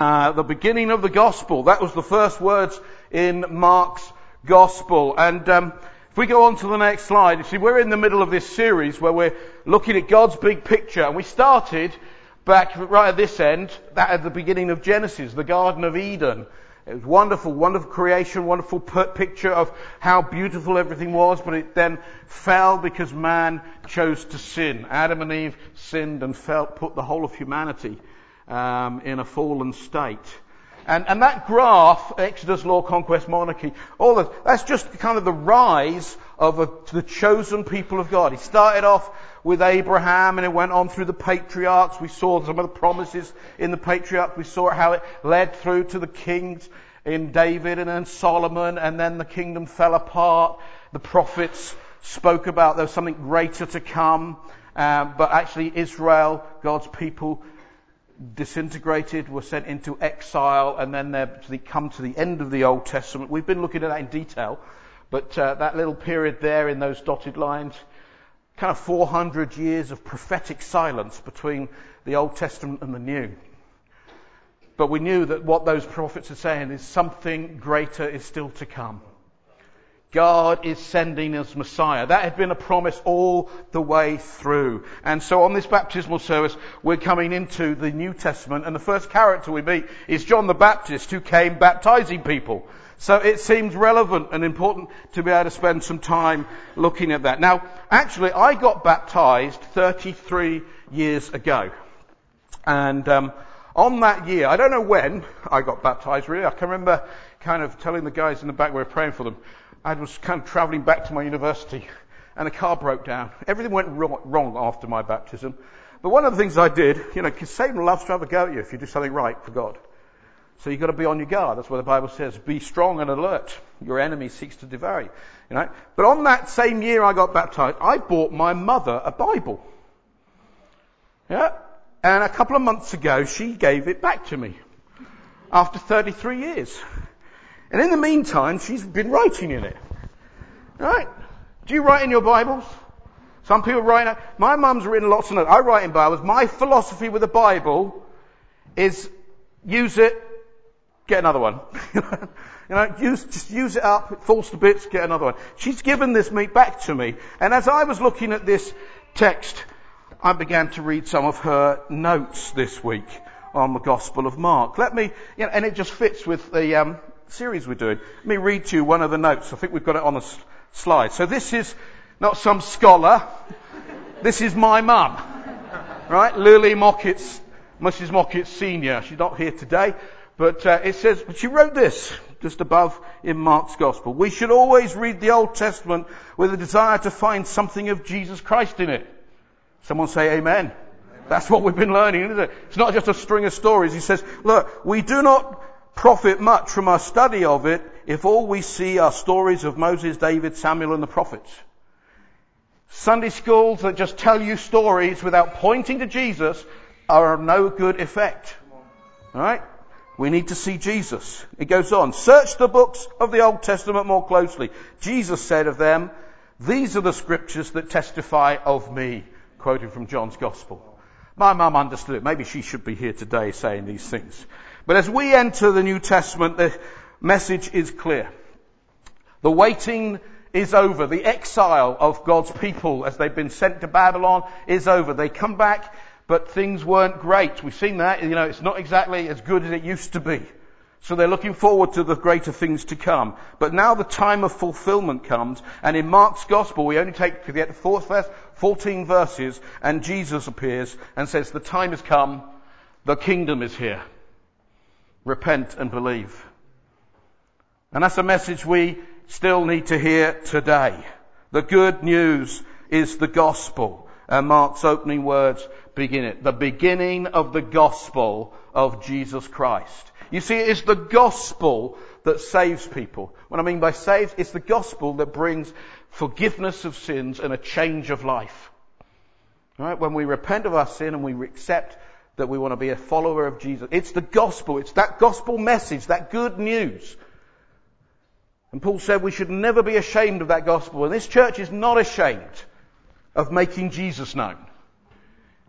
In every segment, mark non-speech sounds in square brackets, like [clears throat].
Uh, the beginning of the gospel. That was the first words in Mark's gospel. And um, if we go on to the next slide, you see, we're in the middle of this series where we're looking at God's big picture. And we started back right at this end, that at the beginning of Genesis, the Garden of Eden. It was wonderful, wonderful creation, wonderful picture of how beautiful everything was, but it then fell because man chose to sin. Adam and Eve sinned and fell, put the whole of humanity um, in a fallen state. And, and that graph, Exodus, law, conquest, monarchy, all that, that's just kind of the rise of a, the chosen people of God. He started off with Abraham and it went on through the patriarchs. We saw some of the promises in the patriarchs. We saw how it led through to the kings in David and then Solomon and then the kingdom fell apart. The prophets spoke about there was something greater to come. Um, but actually Israel, God's people, disintegrated, were sent into exile, and then they come to the end of the Old Testament. We've been looking at that in detail, but uh, that little period there in those dotted lines, kind of 400 years of prophetic silence between the Old Testament and the New. But we knew that what those prophets are saying is something greater is still to come. God is sending us Messiah. That had been a promise all the way through. And so on this baptismal service, we're coming into the New Testament, and the first character we meet is John the Baptist, who came baptizing people. So it seems relevant and important to be able to spend some time looking at that. Now, actually, I got baptized 33 years ago. And um, on that year, I don't know when I got baptized really. I can remember kind of telling the guys in the back we were praying for them. I was kind of travelling back to my university and a car broke down. Everything went wrong after my baptism. But one of the things I did, you know, Satan loves to have a go at you if you do something right for God. So you've got to be on your guard. That's what the Bible says. Be strong and alert. Your enemy seeks to devour you. You know. But on that same year I got baptized, I bought my mother a Bible. Yeah. And a couple of months ago, she gave it back to me. After 33 years. And in the meantime, she's been writing in it. Right? Do you write in your Bibles? Some people write. In my mum's written lots of notes. I write in Bibles. My philosophy with the Bible is use it, get another one. [laughs] you know, use, just use it up, it falls to bits, get another one. She's given this meat back to me. And as I was looking at this text, I began to read some of her notes this week on the Gospel of Mark. Let me, you know, and it just fits with the, um, series we're doing. Let me read to you one of the notes. I think we've got it on the slide. So this is not some scholar. This is my mum. Right? Lily Mockett, Mrs. Mockett Senior. She's not here today, but uh, it says, but she wrote this just above in Mark's Gospel. We should always read the Old Testament with a desire to find something of Jesus Christ in it. Someone say amen. That's what we've been learning, isn't it? It's not just a string of stories. He says, look, we do not profit much from our study of it if all we see are stories of Moses, David, Samuel and the prophets. Sunday schools that just tell you stories without pointing to Jesus are of no good effect. Alright? We need to see Jesus. It goes on. Search the books of the Old Testament more closely. Jesus said of them, these are the scriptures that testify of me. Quoting from John's Gospel. My mum understood it. Maybe she should be here today saying these things. But as we enter the New Testament, the message is clear. The waiting is over. The exile of God's people as they've been sent to Babylon is over. They come back, but things weren't great. We've seen that. You know, it's not exactly as good as it used to be. So they're looking forward to the greater things to come. But now the time of fulfillment comes, and in Mark's gospel, we only take to the fourth verse, 14 verses, and Jesus appears and says, the time has come, the kingdom is here. Repent and believe. And that's a message we still need to hear today. The good news is the gospel. And Mark's opening words begin it. The beginning of the gospel of Jesus Christ. You see, it is the gospel that saves people. What I mean by saves, it's the gospel that brings forgiveness of sins and a change of life. Right? When we repent of our sin and we accept that we want to be a follower of Jesus, it's the gospel. It's that gospel message, that good news. And Paul said we should never be ashamed of that gospel. And this church is not ashamed of making Jesus known.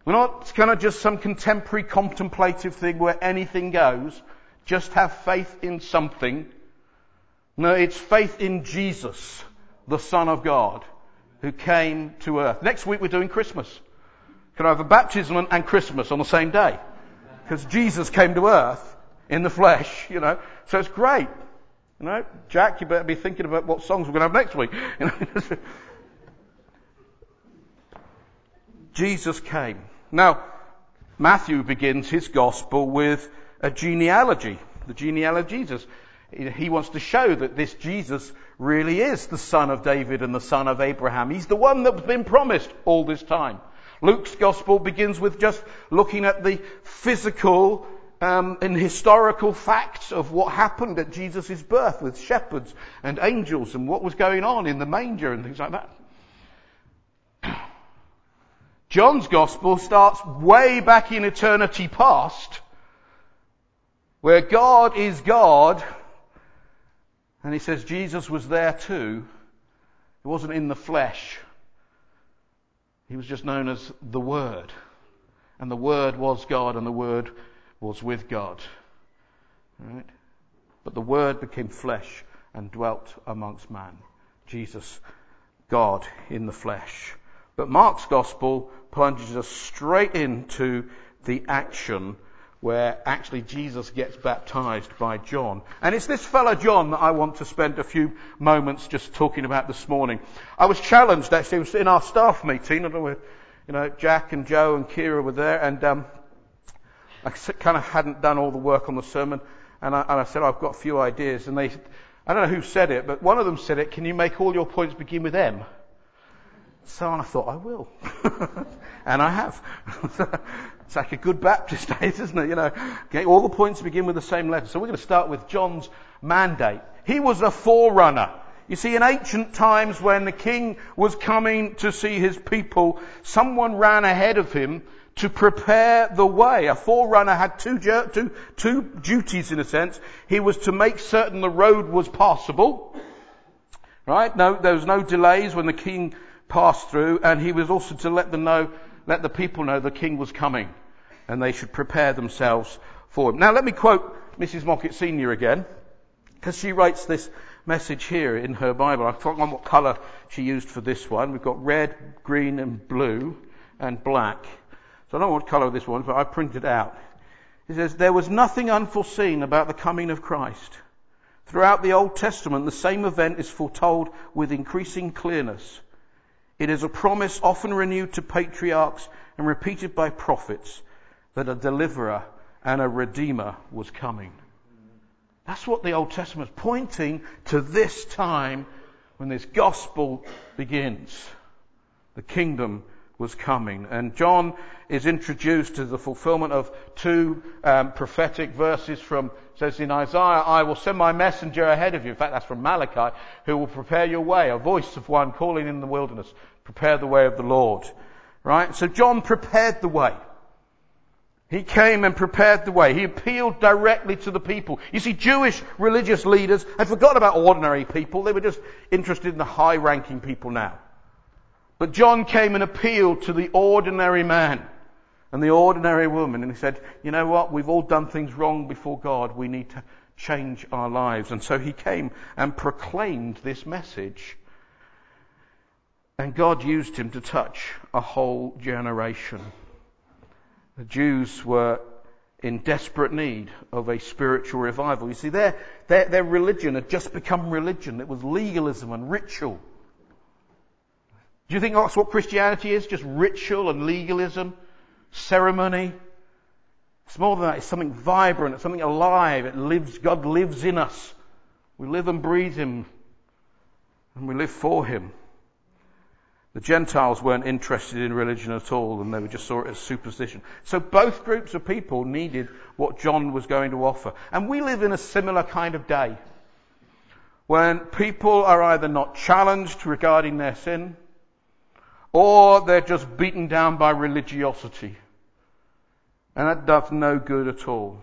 We're not kind of just some contemporary contemplative thing where anything goes. Just have faith in something. No, it's faith in Jesus, the Son of God, who came to earth. Next week we're doing Christmas. Can I have a baptism and Christmas on the same day? Because Jesus came to earth in the flesh, you know. So it's great. You know, Jack, you better be thinking about what songs we're going to have next week. [laughs] Jesus came. Now, Matthew begins his gospel with a genealogy, the genealogy of Jesus. He wants to show that this Jesus really is the son of David and the son of Abraham. He's the one that's been promised all this time. Luke's gospel begins with just looking at the physical um, and historical facts of what happened at Jesus' birth with shepherds and angels and what was going on in the manger and things like that. [clears throat] John's gospel starts way back in eternity past, where God is God, and he says Jesus was there too. He wasn't in the flesh. He was just known as the Word. And the Word was God, and the Word was with God. Right? But the Word became flesh and dwelt amongst man. Jesus, God in the flesh. But Mark's Gospel plunges us straight into the action where actually Jesus gets baptized by John. And it's this fellow John that I want to spend a few moments just talking about this morning. I was challenged actually, it was in our staff meeting, I don't you know, Jack and Joe and Kira were there and, um, I kind of hadn't done all the work on the sermon and I, and I said, oh, I've got a few ideas and they, I don't know who said it, but one of them said it, can you make all your points begin with M? So I thought, I will. [laughs] and I have. [laughs] it's like a good Baptist [laughs] date, isn't it? You know, okay, all the points begin with the same letter. So we're going to start with John's mandate. He was a forerunner. You see, in ancient times when the king was coming to see his people, someone ran ahead of him to prepare the way. A forerunner had two, two, two duties in a sense. He was to make certain the road was passable. Right? No, there was no delays when the king passed through, and he was also to let them know, let the people know the king was coming, and they should prepare themselves for him. Now let me quote Mrs. Mockett Senior again, because she writes this message here in her Bible. I've forgotten what colour she used for this one. We've got red, green, and blue, and black. So I don't know what colour this one, but I printed out. It says, There was nothing unforeseen about the coming of Christ. Throughout the Old Testament, the same event is foretold with increasing clearness. It is a promise often renewed to patriarchs and repeated by prophets that a deliverer and a redeemer was coming. That's what the Old Testament is pointing to this time when this gospel begins. The kingdom was coming. And John is introduced to the fulfillment of two um, prophetic verses from, says in Isaiah, I will send my messenger ahead of you. In fact, that's from Malachi, who will prepare your way, a voice of one calling in the wilderness, prepare the way of the Lord. Right? So John prepared the way. He came and prepared the way. He appealed directly to the people. You see, Jewish religious leaders had forgotten about ordinary people. They were just interested in the high ranking people now. But John came and appealed to the ordinary man and the ordinary woman and he said, you know what? We've all done things wrong before God. We need to change our lives. And so he came and proclaimed this message. And God used him to touch a whole generation. The Jews were in desperate need of a spiritual revival. You see, their, their, their religion had just become religion. It was legalism and ritual. Do you think that's what Christianity is? Just ritual and legalism, ceremony? It's more than that. It's something vibrant. It's something alive. It lives, God lives in us. We live and breathe Him. And we live for Him. The Gentiles weren't interested in religion at all and they just saw it as superstition. So both groups of people needed what John was going to offer. And we live in a similar kind of day. When people are either not challenged regarding their sin, or they're just beaten down by religiosity. And that does no good at all.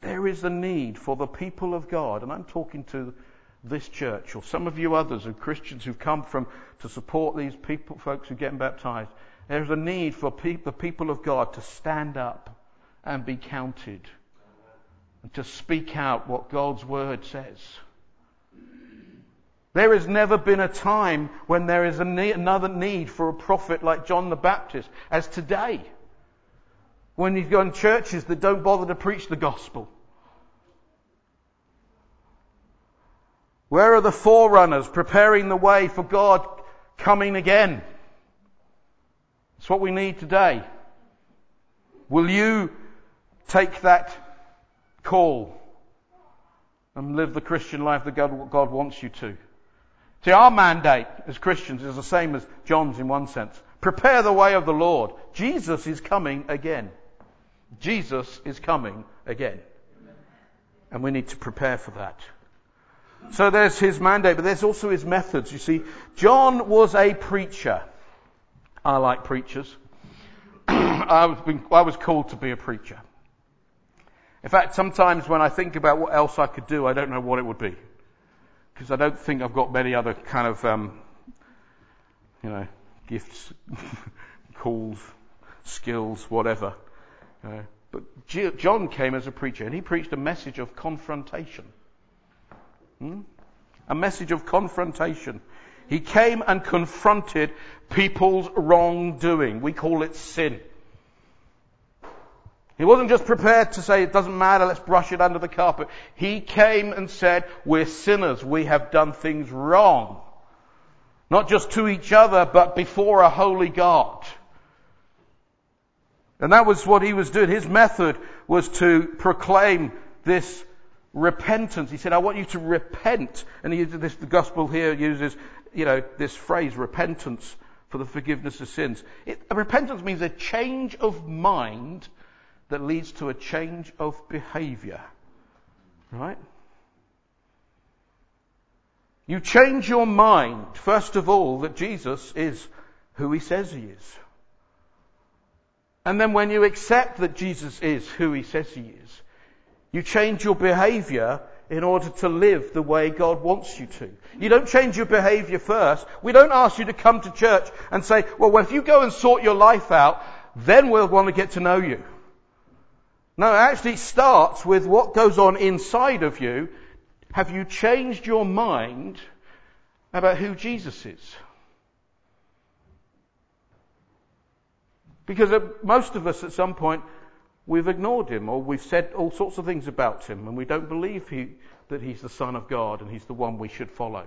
There is a need for the people of God, and I'm talking to this church or some of you others who Christians who've come from to support these people, folks who are getting baptized. There's a need for pe- the people of God to stand up and be counted and to speak out what God's word says. There has never been a time when there is another need for a prophet like John the Baptist as today. When you go in churches that don't bother to preach the gospel. Where are the forerunners preparing the way for God coming again? It's what we need today. Will you take that call and live the Christian life that God wants you to? See, our mandate as Christians is the same as John's in one sense. Prepare the way of the Lord. Jesus is coming again. Jesus is coming again. And we need to prepare for that. So there's his mandate, but there's also his methods. You see, John was a preacher. I like preachers. [clears throat] I, was, I was called to be a preacher. In fact, sometimes when I think about what else I could do, I don't know what it would be because I don't think I've got many other kind of, um, you know, gifts, [laughs] calls, skills, whatever. Uh, but G- John came as a preacher and he preached a message of confrontation. Hmm? A message of confrontation. He came and confronted people's wrongdoing. We call it sin. He wasn't just prepared to say, it doesn't matter, let's brush it under the carpet. He came and said, we're sinners, we have done things wrong. Not just to each other, but before a holy God. And that was what he was doing. His method was to proclaim this repentance. He said, I want you to repent. And he this, the gospel here uses, you know, this phrase, repentance for the forgiveness of sins. It, repentance means a change of mind that leads to a change of behavior. Right? You change your mind, first of all, that Jesus is who he says he is. And then when you accept that Jesus is who he says he is, you change your behavior in order to live the way God wants you to. You don't change your behavior first. We don't ask you to come to church and say, well, if you go and sort your life out, then we'll want to get to know you. No, it actually starts with what goes on inside of you. Have you changed your mind about who Jesus is? Because most of us at some point, we've ignored him or we've said all sorts of things about him and we don't believe he, that he's the Son of God and he's the one we should follow.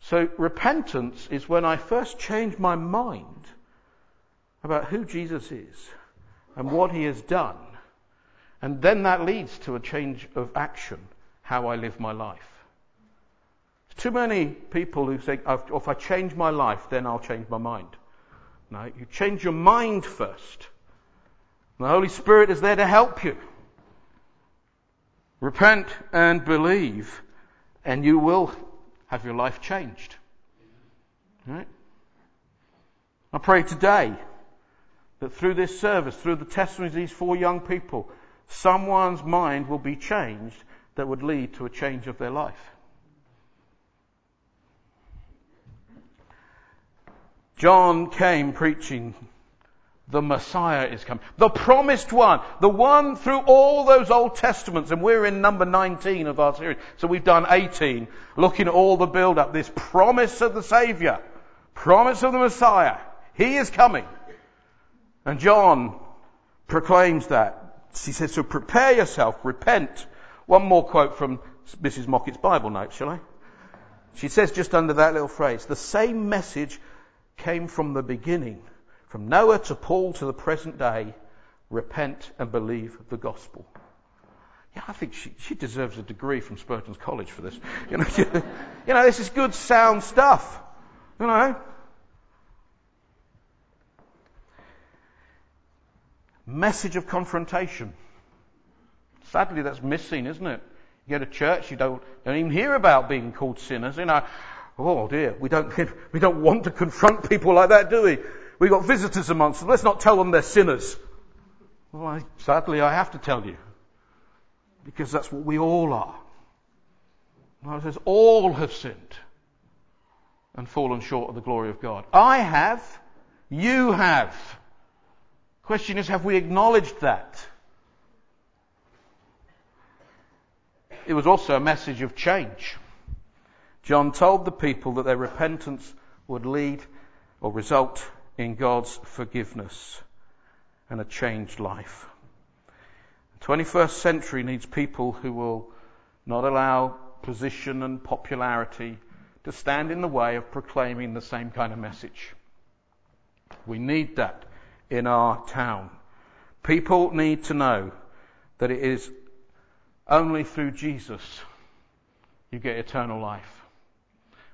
So repentance is when I first change my mind about who Jesus is and what he has done and then that leads to a change of action, how I live my life. Too many people who say, oh, if I change my life, then I'll change my mind. No, you change your mind first. The Holy Spirit is there to help you. Repent and believe, and you will have your life changed. Right? I pray today that through this service, through the testimonies of these four young people, someone's mind will be changed that would lead to a change of their life. John came preaching the Messiah is coming. The promised one. The one through all those Old Testaments. And we're in number 19 of our series. So we've done 18. Looking at all the build up. This promise of the Savior. Promise of the Messiah. He is coming. And John proclaims that. She says, so prepare yourself, repent. One more quote from Mrs. Mockett's Bible notes, shall I? She says just under that little phrase, the same message came from the beginning, from Noah to Paul to the present day. Repent and believe the gospel. Yeah, I think she, she deserves a degree from Spurgeon's College for this. You know, [laughs] you know, this is good sound stuff. You know, message of confrontation. Sadly, that's missing, isn't it? You go to church, you don't, don't even hear about being called sinners. You know, oh dear, we don't, [laughs] we don't want to confront people like that, do we? We've got visitors amongst us. Let's not tell them they're sinners. Well, I, sadly, I have to tell you. Because that's what we all are. it says, all have sinned and fallen short of the glory of God. I have, You have. Question is, have we acknowledged that? It was also a message of change. John told the people that their repentance would lead or result in God's forgiveness and a changed life. The 21st century needs people who will not allow position and popularity to stand in the way of proclaiming the same kind of message. We need that in our town. People need to know that it is only through Jesus you get eternal life.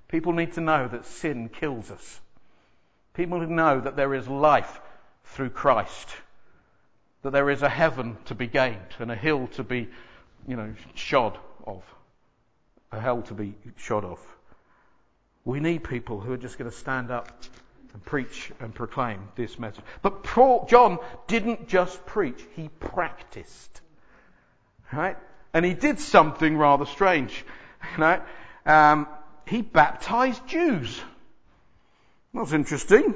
People need to know that sin kills us. People need to know that there is life through Christ. That there is a heaven to be gained and a hill to be, you know, shod of. A hell to be shod of. We need people who are just going to stand up and preach and proclaim this message. But Paul, John didn't just preach, he practiced. Right? And he did something rather strange. [laughs] Right? Um, he baptized Jews. That's interesting.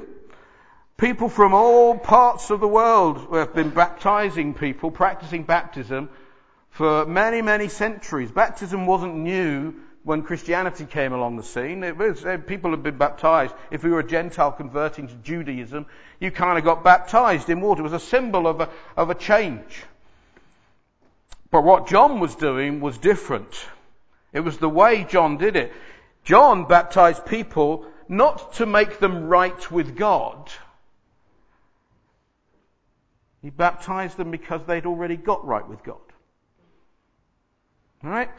People from all parts of the world have been baptizing people, practicing baptism for many, many centuries. Baptism wasn't new when Christianity came along the scene. It was, uh, people had been baptized. If you were a Gentile converting to Judaism, you kind of got baptized in water. It was a symbol of a, of a change. But what John was doing was different. It was the way John did it. John baptized people not to make them right with God. He baptized them because they'd already got right with God. Alright?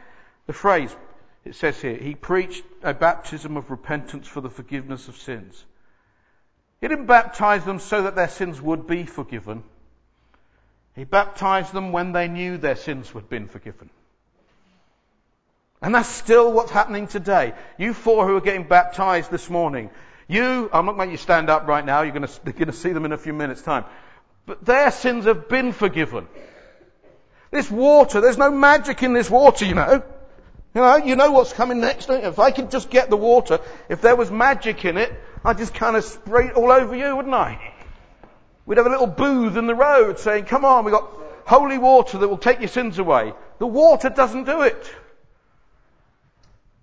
The phrase, it says here, he preached a baptism of repentance for the forgiveness of sins. He didn't baptize them so that their sins would be forgiven. He baptized them when they knew their sins had been forgiven. And that's still what's happening today. You four who are getting baptized this morning, you, I'm not making you stand up right now, you're going to, you're going to see them in a few minutes time. But their sins have been forgiven. This water, there's no magic in this water, you know. You know, you know what's coming next. If I could just get the water, if there was magic in it, I'd just kind of spray it all over you, wouldn't I? We'd have a little booth in the road saying, come on, we've got holy water that will take your sins away. The water doesn't do it.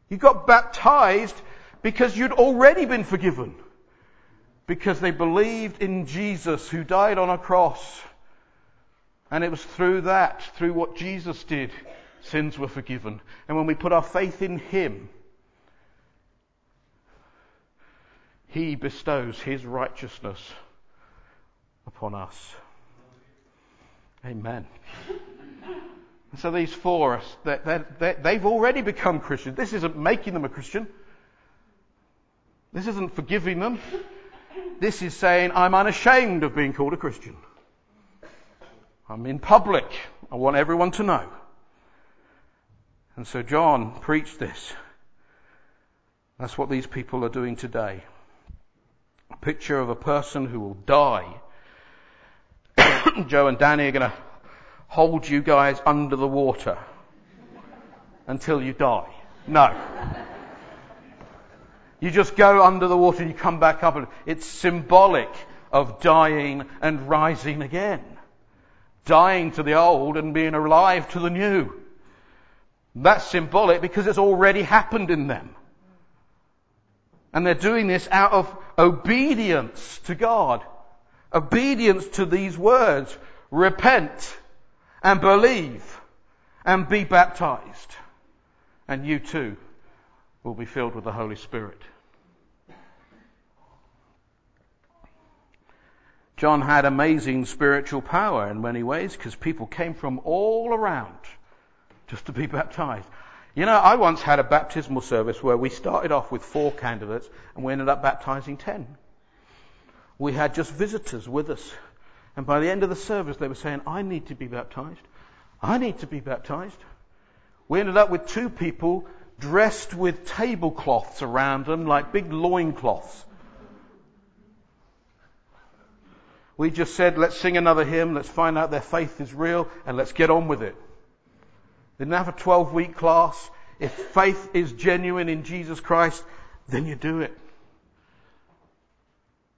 You got baptized because you'd already been forgiven. Because they believed in Jesus who died on a cross. And it was through that, through what Jesus did, sins were forgiven. And when we put our faith in Him, He bestows His righteousness upon us. Amen. [laughs] So these four, they they've already become Christians. This isn't making them a Christian. This isn't forgiving them. This is saying, I'm unashamed of being called a Christian. I'm in public. I want everyone to know. And so John preached this. That's what these people are doing today. A picture of a person who will die. [coughs] Joe and Danny are going to hold you guys under the water until you die. No. You just go under the water and you come back up it's symbolic of dying and rising again. Dying to the old and being alive to the new. That's symbolic because it's already happened in them. And they're doing this out of obedience to God. Obedience to these words. Repent and believe and be baptized. And you too will be filled with the Holy Spirit. John had amazing spiritual power in many ways because people came from all around just to be baptized. You know, I once had a baptismal service where we started off with four candidates and we ended up baptizing ten. We had just visitors with us and by the end of the service, they were saying, I need to be baptized. I need to be baptized. We ended up with two people dressed with tablecloths around them, like big loincloths. We just said, let's sing another hymn, let's find out their faith is real, and let's get on with it. Didn't have a 12 week class. If faith is genuine in Jesus Christ, then you do it.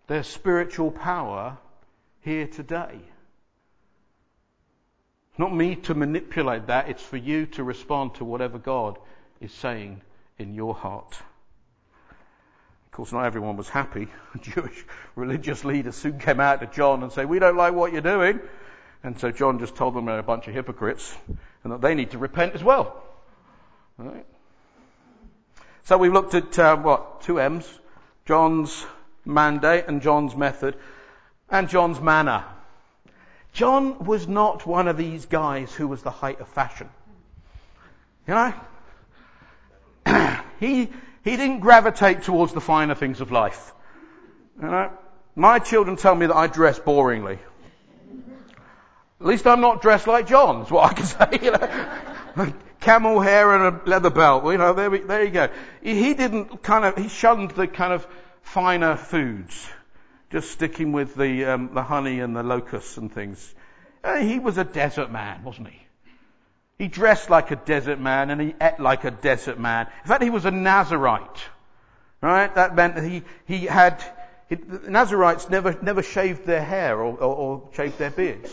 There's spiritual power here today. Not me to manipulate that, it's for you to respond to whatever God is saying in your heart. Of course, not everyone was happy. [laughs] Jewish religious leaders soon came out to John and said, We don't like what you're doing. And so John just told them they're a bunch of hypocrites and that they need to repent as well. Right? So we've looked at, uh, what, two M's? John's mandate and John's method and John's manner. John was not one of these guys who was the height of fashion. You know? [clears throat] he, he didn't gravitate towards the finer things of life. You know? My children tell me that I dress boringly. At least I'm not dressed like John, is what I can [laughs] say. You know? Camel hair and a leather belt. You know, there, we, there you go. He didn't kind of, he shunned the kind of finer foods, just sticking with the, um, the honey and the locusts and things. Uh, he was a desert man, wasn't he? He dressed like a desert man and he ate like a desert man. In fact, he was a Nazarite. Right? That meant that he, he had, Nazarites never, never shaved their hair or, or, or shaved their beards.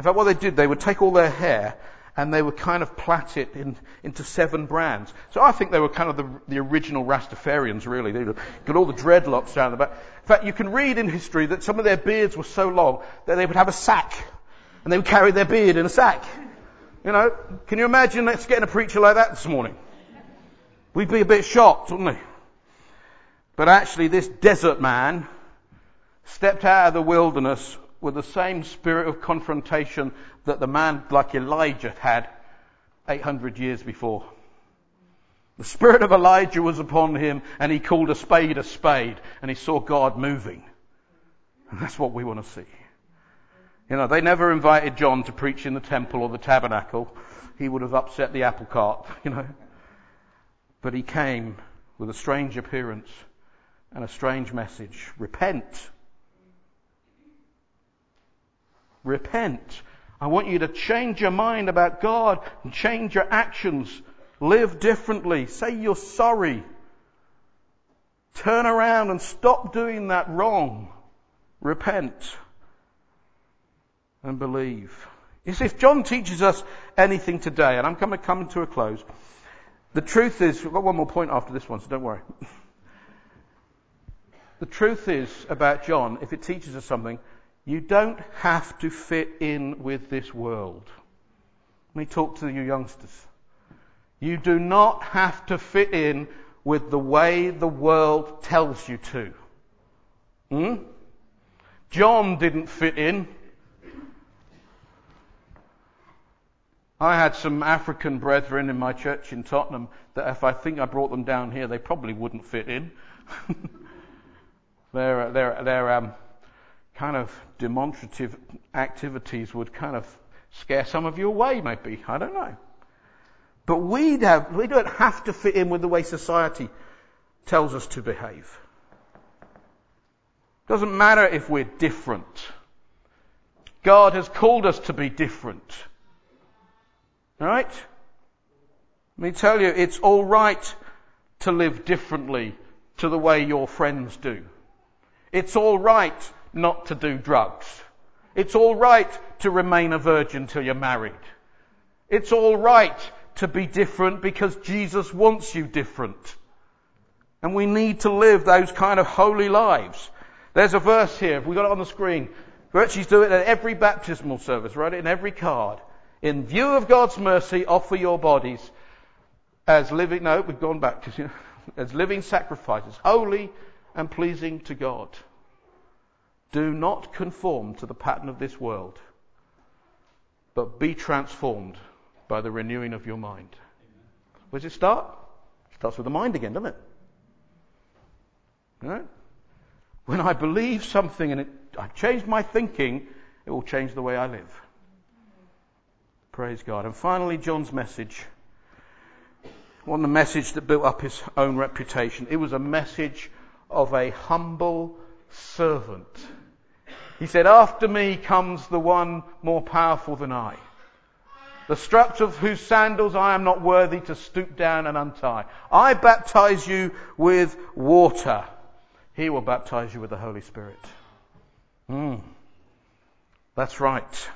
In fact, what they did, they would take all their hair and they would kind of plait it in, into seven brands. So I think they were kind of the, the original Rastafarians, really. They got all the dreadlocks down the back. In fact, you can read in history that some of their beards were so long that they would have a sack, and they would carry their beard in a sack. You know, can you imagine us getting a preacher like that this morning? We'd be a bit shocked, wouldn't we? But actually, this desert man stepped out of the wilderness with the same spirit of confrontation that the man like Elijah had 800 years before. The spirit of Elijah was upon him and he called a spade a spade and he saw God moving. And that's what we want to see. You know, they never invited John to preach in the temple or the tabernacle. He would have upset the apple cart, [laughs] you know. But he came with a strange appearance and a strange message. Repent. Repent. I want you to change your mind about God and change your actions. Live differently. Say you're sorry. Turn around and stop doing that wrong. Repent and believe. If John teaches us anything today, and I'm going to come to a close, the truth is, we've got one more point after this one, so don't worry. [laughs] the truth is about John, if it teaches us something, you don't have to fit in with this world. Let me talk to you youngsters. You do not have to fit in with the way the world tells you to. Hmm? John didn't fit in. I had some African brethren in my church in Tottenham that if I think I brought them down here, they probably wouldn't fit in. [laughs] they're, they're, they're, um, kind of demonstrative activities would kind of scare some of you away, maybe. I don't know. But we have, we don't have to fit in with the way society tells us to behave. Doesn't matter if we're different. God has called us to be different. Right? Let me tell you, it's alright to live differently to the way your friends do. It's alright not to do drugs. It's all right to remain a virgin till you're married. It's all right to be different because Jesus wants you different. And we need to live those kind of holy lives. There's a verse here, If we got it on the screen. Virtues do it at every baptismal service, write it in every card. In view of God's mercy, offer your bodies as living, no, we've gone back to, [laughs] as living sacrifices, holy and pleasing to God. Do not conform to the pattern of this world, but be transformed by the renewing of your mind. Where does it start? It starts with the mind again, doesn't it? When I believe something and it, I change my thinking, it will change the way I live. Praise God. And finally, John's message. One the message that built up his own reputation. It was a message of a humble servant he said, After me comes the one more powerful than I, the straps of whose sandals I am not worthy to stoop down and untie. I baptize you with water. He will baptize you with the Holy Spirit. Mm. That's right.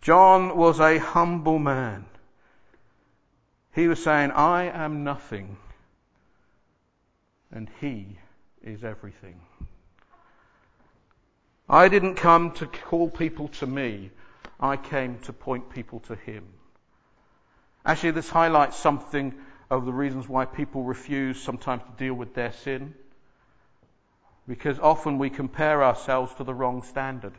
John was a humble man. He was saying, I am nothing, and he is everything. I didn't come to call people to me. I came to point people to him. Actually, this highlights something of the reasons why people refuse sometimes to deal with their sin. Because often we compare ourselves to the wrong standard.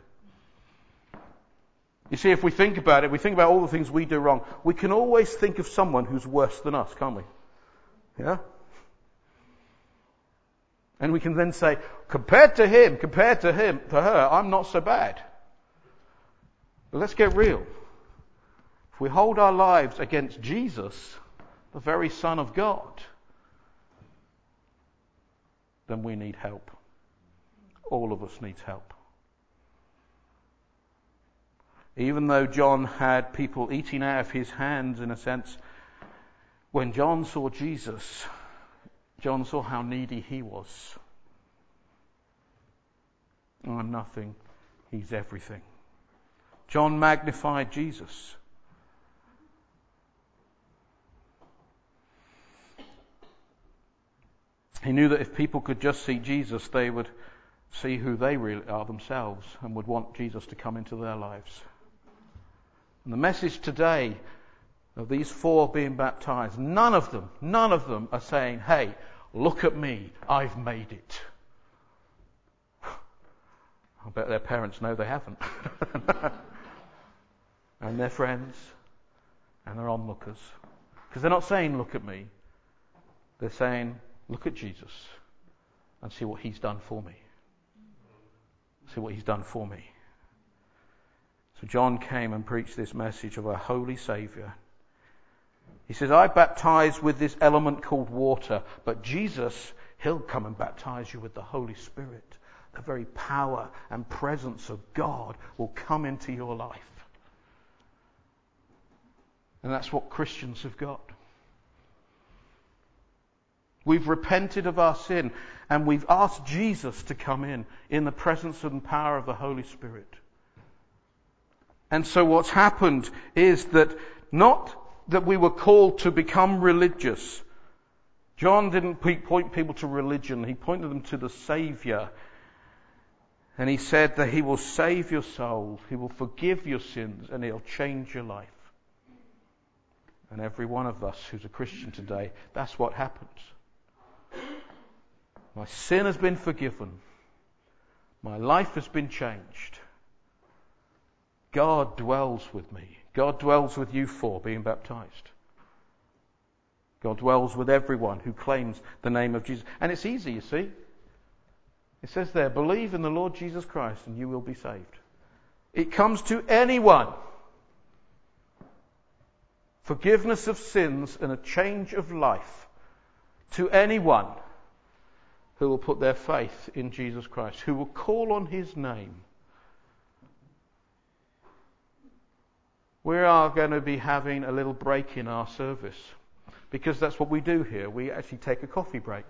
You see, if we think about it, we think about all the things we do wrong, we can always think of someone who's worse than us, can't we? Yeah? And we can then say, compared to him, compared to him, to her, I'm not so bad. But let's get real. If we hold our lives against Jesus, the very Son of God, then we need help. All of us needs help. Even though John had people eating out of his hands, in a sense, when John saw Jesus, John saw how needy he was. I'm nothing, he's everything. John magnified Jesus. He knew that if people could just see Jesus, they would see who they really are themselves and would want Jesus to come into their lives. And the message today of these four being baptized, none of them, none of them are saying, hey, look at me, I've made it. [sighs] I bet their parents know they haven't. [laughs] and their friends and their onlookers. Because they're not saying, look at me. They're saying, look at Jesus and see what he's done for me. See what he's done for me. So John came and preached this message of a holy Saviour. He says, I baptize with this element called water, but Jesus, he'll come and baptize you with the Holy Spirit. The very power and presence of God will come into your life. And that's what Christians have got. We've repented of our sin and we've asked Jesus to come in in the presence and power of the Holy Spirit. And so what's happened is that not that we were called to become religious. John didn't point people to religion. He pointed them to the Savior. And he said that he will save your soul. He will forgive your sins and he'll change your life. And every one of us who's a Christian today, that's what happens. My sin has been forgiven. My life has been changed. God dwells with me. God dwells with you for being baptized. God dwells with everyone who claims the name of Jesus. And it's easy, you see. It says there, believe in the Lord Jesus Christ and you will be saved. It comes to anyone. Forgiveness of sins and a change of life to anyone who will put their faith in Jesus Christ, who will call on his name. We are going to be having a little break in our service because that's what we do here. We actually take a coffee break.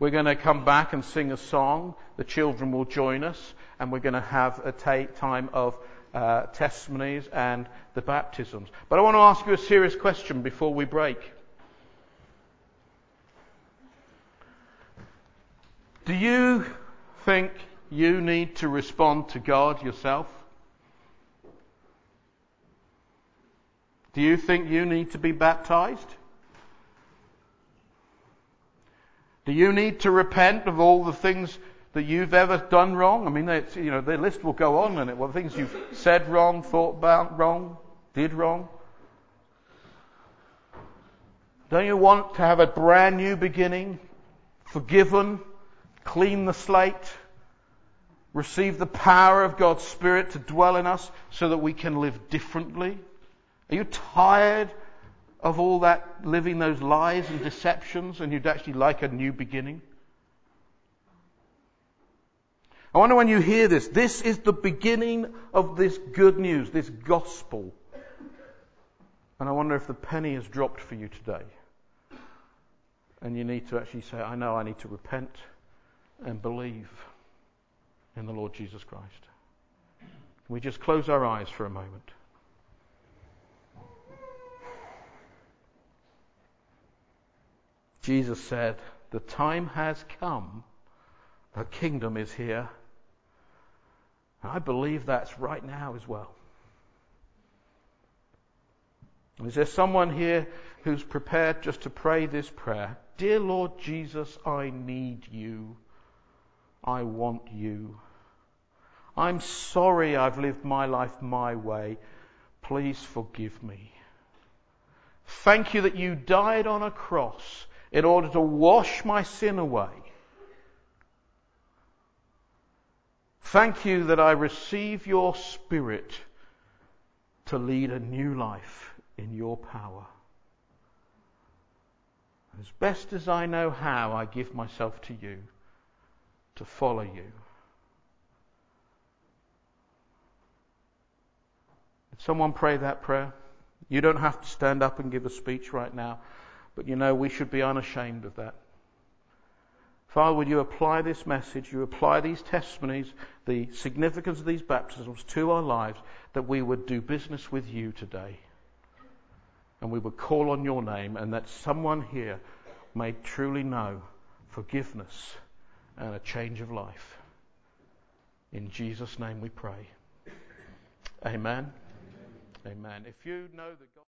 We're going to come back and sing a song. The children will join us, and we're going to have a ta- time of uh, testimonies and the baptisms. But I want to ask you a serious question before we break. Do you think you need to respond to God yourself? Do you think you need to be baptized? Do you need to repent of all the things that you've ever done wrong? I mean, you know, the list will go on and it. Well, things you've said wrong, thought about wrong, did wrong. Don't you want to have a brand new beginning, forgiven, clean the slate, receive the power of God's Spirit to dwell in us so that we can live differently? Are you tired of all that living those lies and deceptions and you'd actually like a new beginning? I wonder when you hear this, this is the beginning of this good news, this gospel. And I wonder if the penny has dropped for you today And you need to actually say, I know I need to repent and believe in the Lord Jesus Christ. We just close our eyes for a moment? Jesus said, The time has come, the kingdom is here. And I believe that's right now as well. Is there someone here who's prepared just to pray this prayer? Dear Lord Jesus, I need you. I want you. I'm sorry I've lived my life my way. Please forgive me. Thank you that you died on a cross in order to wash my sin away. Thank you that I receive your spirit to lead a new life in your power. As best as I know how, I give myself to you to follow you. Did someone pray that prayer? You don't have to stand up and give a speech right now, but you know we should be unashamed of that. Father, would you apply this message, you apply these testimonies, the significance of these baptisms to our lives, that we would do business with you today and we would call on your name, and that someone here may truly know forgiveness and a change of life. In Jesus' name we pray. Amen. Amen. Amen. If you know that God